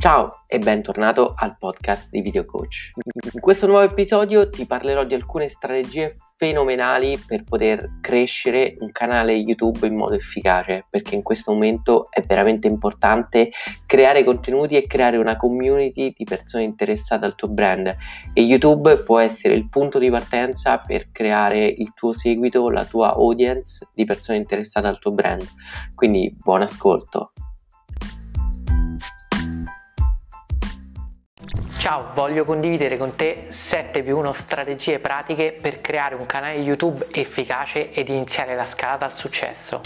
Ciao e bentornato al podcast di Video Coach. In questo nuovo episodio ti parlerò di alcune strategie fenomenali per poter crescere un canale YouTube in modo efficace, perché in questo momento è veramente importante creare contenuti e creare una community di persone interessate al tuo brand e YouTube può essere il punto di partenza per creare il tuo seguito, la tua audience di persone interessate al tuo brand. Quindi buon ascolto. Ciao, voglio condividere con te 7 più 1 strategie pratiche per creare un canale YouTube efficace ed iniziare la scalata al successo.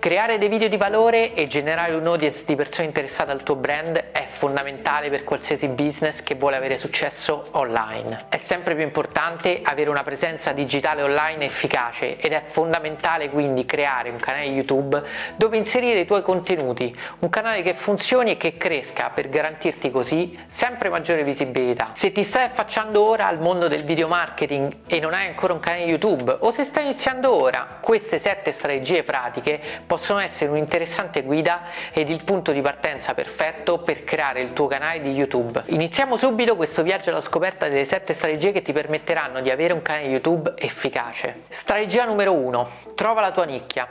Creare dei video di valore e generare un audience di persone interessate al tuo brand è fondamentale per qualsiasi business che vuole avere successo online. È sempre più importante avere una presenza digitale online efficace ed è fondamentale quindi creare un canale YouTube dove inserire i tuoi contenuti, un canale che funzioni e che cresca per garantirti così sempre maggiore visibilità. Se ti stai affacciando ora al mondo del video marketing e non hai ancora un canale YouTube o se stai iniziando ora, queste 7 strategie pratiche possono essere un'interessante guida ed il punto di partenza perfetto per creare il tuo canale di YouTube. Iniziamo subito questo viaggio alla scoperta delle 7 strategie che ti permetteranno di avere un canale YouTube efficace. Strategia numero 1. Trova la tua nicchia.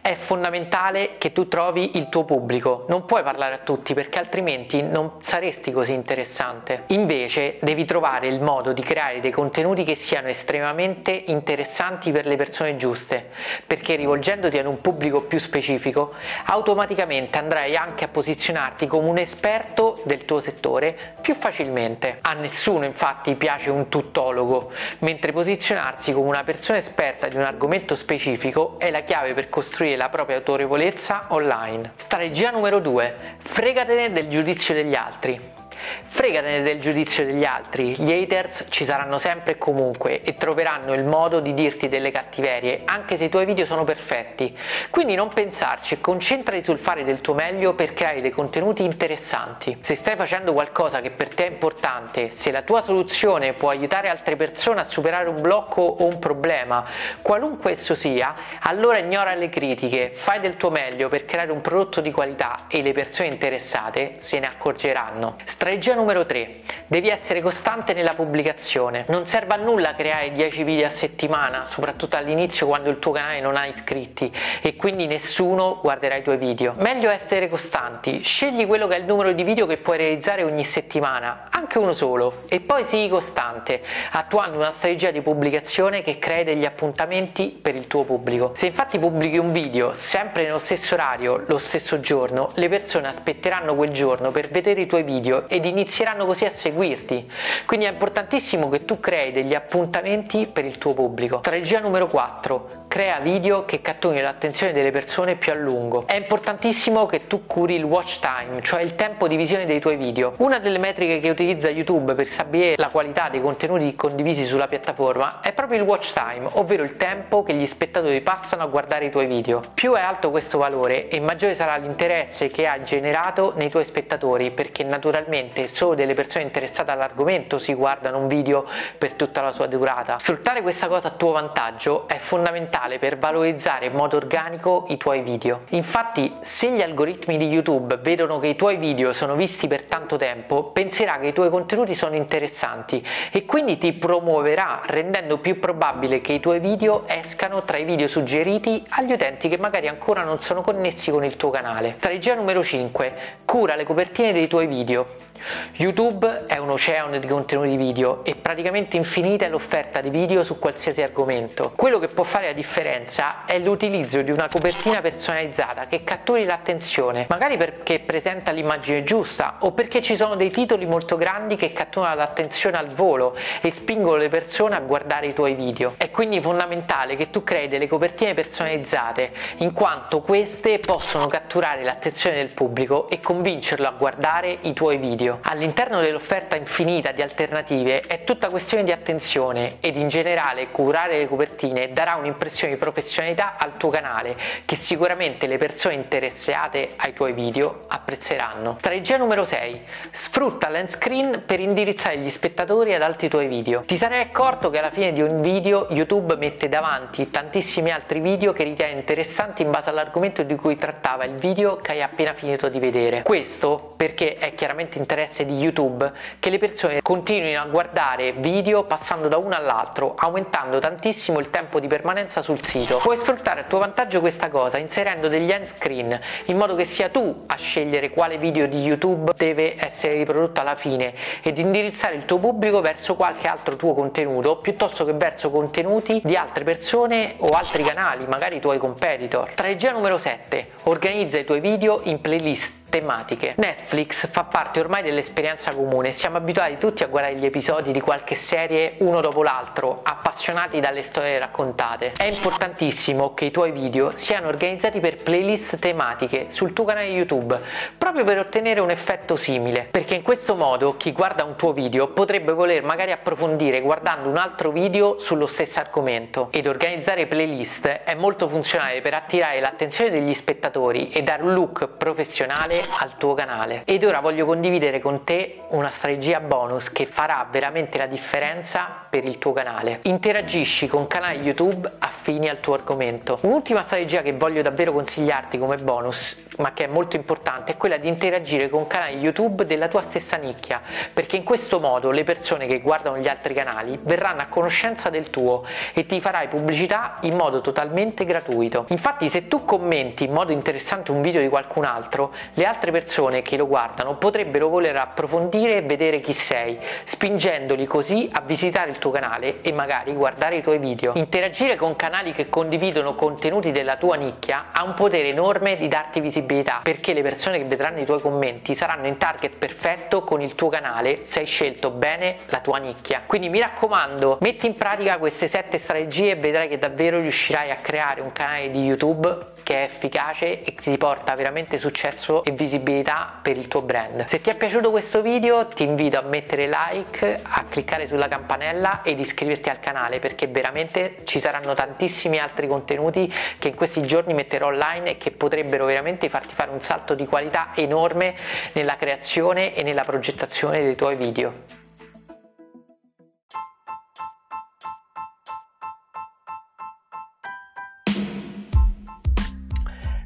È fondamentale che tu trovi il tuo pubblico, non puoi parlare a tutti perché altrimenti non saresti così interessante. Invece devi trovare il modo di creare dei contenuti che siano estremamente interessanti per le persone giuste, perché rivolgendoti ad un pubblico più specifico, automaticamente andrai anche a posizionarti come un esperto del tuo settore più facilmente. A nessuno infatti piace un tuttologo, mentre posizionarsi come una persona esperta di un argomento specifico è la chiave per costruire la propria autorevolezza online. Strategia numero 2. Fregatene del giudizio degli altri. Fregatene del giudizio degli altri, gli haters ci saranno sempre e comunque e troveranno il modo di dirti delle cattiverie anche se i tuoi video sono perfetti. Quindi non pensarci e concentrati sul fare del tuo meglio per creare dei contenuti interessanti. Se stai facendo qualcosa che per te è importante, se la tua soluzione può aiutare altre persone a superare un blocco o un problema, qualunque esso sia, allora ignora le critiche, fai del tuo meglio per creare un prodotto di qualità e le persone interessate se ne accorgeranno. Strategia numero 3. Devi essere costante nella pubblicazione. Non serve a nulla creare 10 video a settimana, soprattutto all'inizio quando il tuo canale non ha iscritti e quindi nessuno guarderà i tuoi video. Meglio essere costanti. Scegli quello che è il numero di video che puoi realizzare ogni settimana, anche uno solo, e poi sii costante, attuando una strategia di pubblicazione che crei degli appuntamenti per il tuo pubblico. Se infatti pubblichi un video sempre nello stesso orario, lo stesso giorno, le persone aspetteranno quel giorno per vedere i tuoi video ed inizieranno così a seguirti. Quindi è importantissimo che tu crei degli appuntamenti per il tuo pubblico. Strategia numero 4. Crea video che catturino l'attenzione delle persone più a lungo. È importantissimo che tu curi il watch time, cioè il tempo di visione dei tuoi video. Una delle metriche che utilizza YouTube per stabilire la qualità dei contenuti condivisi sulla piattaforma è proprio il watch time, ovvero il tempo che gli spettatori passano a guardare i tuoi video. Più è alto questo valore e maggiore sarà l'interesse che hai generato nei tuoi spettatori perché naturalmente solo delle persone interessate all'argomento si guardano un video per tutta la sua durata. Sfruttare questa cosa a tuo vantaggio è fondamentale per valorizzare in modo organico i tuoi video. Infatti se gli algoritmi di YouTube vedono che i tuoi video sono visti per tanto tempo, penserà che i tuoi contenuti sono interessanti e quindi ti promuoverà rendendo più probabile che i tuoi video escano tra i video suggeriti agli utenti che magari ancora non sono connessi con il tuo canale. Strategia numero 5. Cura le copertine dei tuoi video. YouTube è un oceano di contenuti video e praticamente infinita è l'offerta di video su qualsiasi argomento. Quello che può fare la differenza è l'utilizzo di una copertina personalizzata che catturi l'attenzione, magari perché presenta l'immagine giusta o perché ci sono dei titoli molto grandi che catturano l'attenzione al volo e spingono le persone a guardare i tuoi video. È quindi fondamentale che tu crei delle copertine personalizzate in quanto queste possono catturare l'attenzione del pubblico e convincerlo a guardare i tuoi video. Video. All'interno dell'offerta infinita di alternative è tutta questione di attenzione ed in generale curare le copertine darà un'impressione di professionalità al tuo canale che sicuramente le persone interessate ai tuoi video apprezzeranno. Strategia numero 6. Sfrutta l'end screen per indirizzare gli spettatori ad altri tuoi video. Ti sarai accorto che alla fine di un video YouTube mette davanti tantissimi altri video che ritiene interessanti in base all'argomento di cui trattava il video che hai appena finito di vedere. Questo perché è chiaramente interesse di YouTube che le persone continuino a guardare video passando da uno all'altro, aumentando tantissimo il tempo di permanenza sul sito. Puoi sfruttare a tuo vantaggio questa cosa inserendo degli end screen in modo che sia tu a scegliere quale video di YouTube deve essere riprodotto alla fine ed indirizzare il tuo pubblico verso qualche altro tuo contenuto piuttosto che verso contenuti di altre persone o altri canali, magari i tuoi competitor. Strategia numero 7. Organizza i tuoi video in playlist tematiche. Netflix fa parte ormai dell'esperienza comune, siamo abituati tutti a guardare gli episodi di qualche serie uno dopo l'altro, appassionati dalle storie raccontate. È importantissimo che i tuoi video siano organizzati per playlist tematiche sul tuo canale YouTube, proprio per ottenere un effetto simile, perché in questo modo chi guarda un tuo video potrebbe voler magari approfondire guardando un altro video sullo stesso argomento ed organizzare playlist è molto funzionale per attirare l'attenzione degli spettatori e dare un look professionale al tuo canale. Ed ora voglio condividere con te una strategia bonus che farà veramente la differenza per il tuo canale. Interagisci con canali youtube affini al tuo argomento. Un'ultima strategia che voglio davvero consigliarti come bonus ma che è molto importante è quella di interagire con canali youtube della tua stessa nicchia perché in questo modo le persone che guardano gli altri canali verranno a conoscenza del tuo e ti farai pubblicità in modo totalmente gratuito. Infatti se tu commenti in modo interessante un video di qualcun altro le altre persone che lo guardano potrebbero voler approfondire e vedere chi sei, spingendoli così a visitare il tuo canale e magari guardare i tuoi video. Interagire con canali che condividono contenuti della tua nicchia ha un potere enorme di darti visibilità, perché le persone che vedranno i tuoi commenti saranno in target perfetto con il tuo canale se hai scelto bene la tua nicchia. Quindi mi raccomando, metti in pratica queste sette strategie e vedrai che davvero riuscirai a creare un canale di YouTube che è efficace e ti porta veramente successo e visibilità per il tuo brand. Se ti è piaciuto questo video ti invito a mettere like, a cliccare sulla campanella ed iscriverti al canale perché veramente ci saranno tantissimi altri contenuti che in questi giorni metterò online e che potrebbero veramente farti fare un salto di qualità enorme nella creazione e nella progettazione dei tuoi video.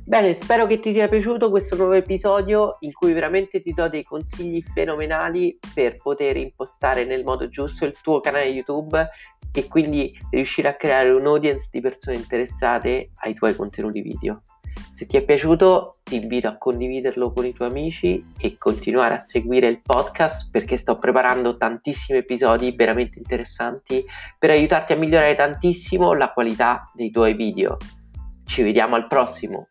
Bene, spero che ti sia piaciuto questo nuovo episodio in cui veramente ti do dei consigli fenomenali per poter impostare nel modo giusto il tuo canale YouTube e quindi riuscire a creare un audience di persone interessate ai tuoi contenuti video. Se ti è piaciuto ti invito a condividerlo con i tuoi amici e continuare a seguire il podcast perché sto preparando tantissimi episodi veramente interessanti per aiutarti a migliorare tantissimo la qualità dei tuoi video. Ci vediamo al prossimo!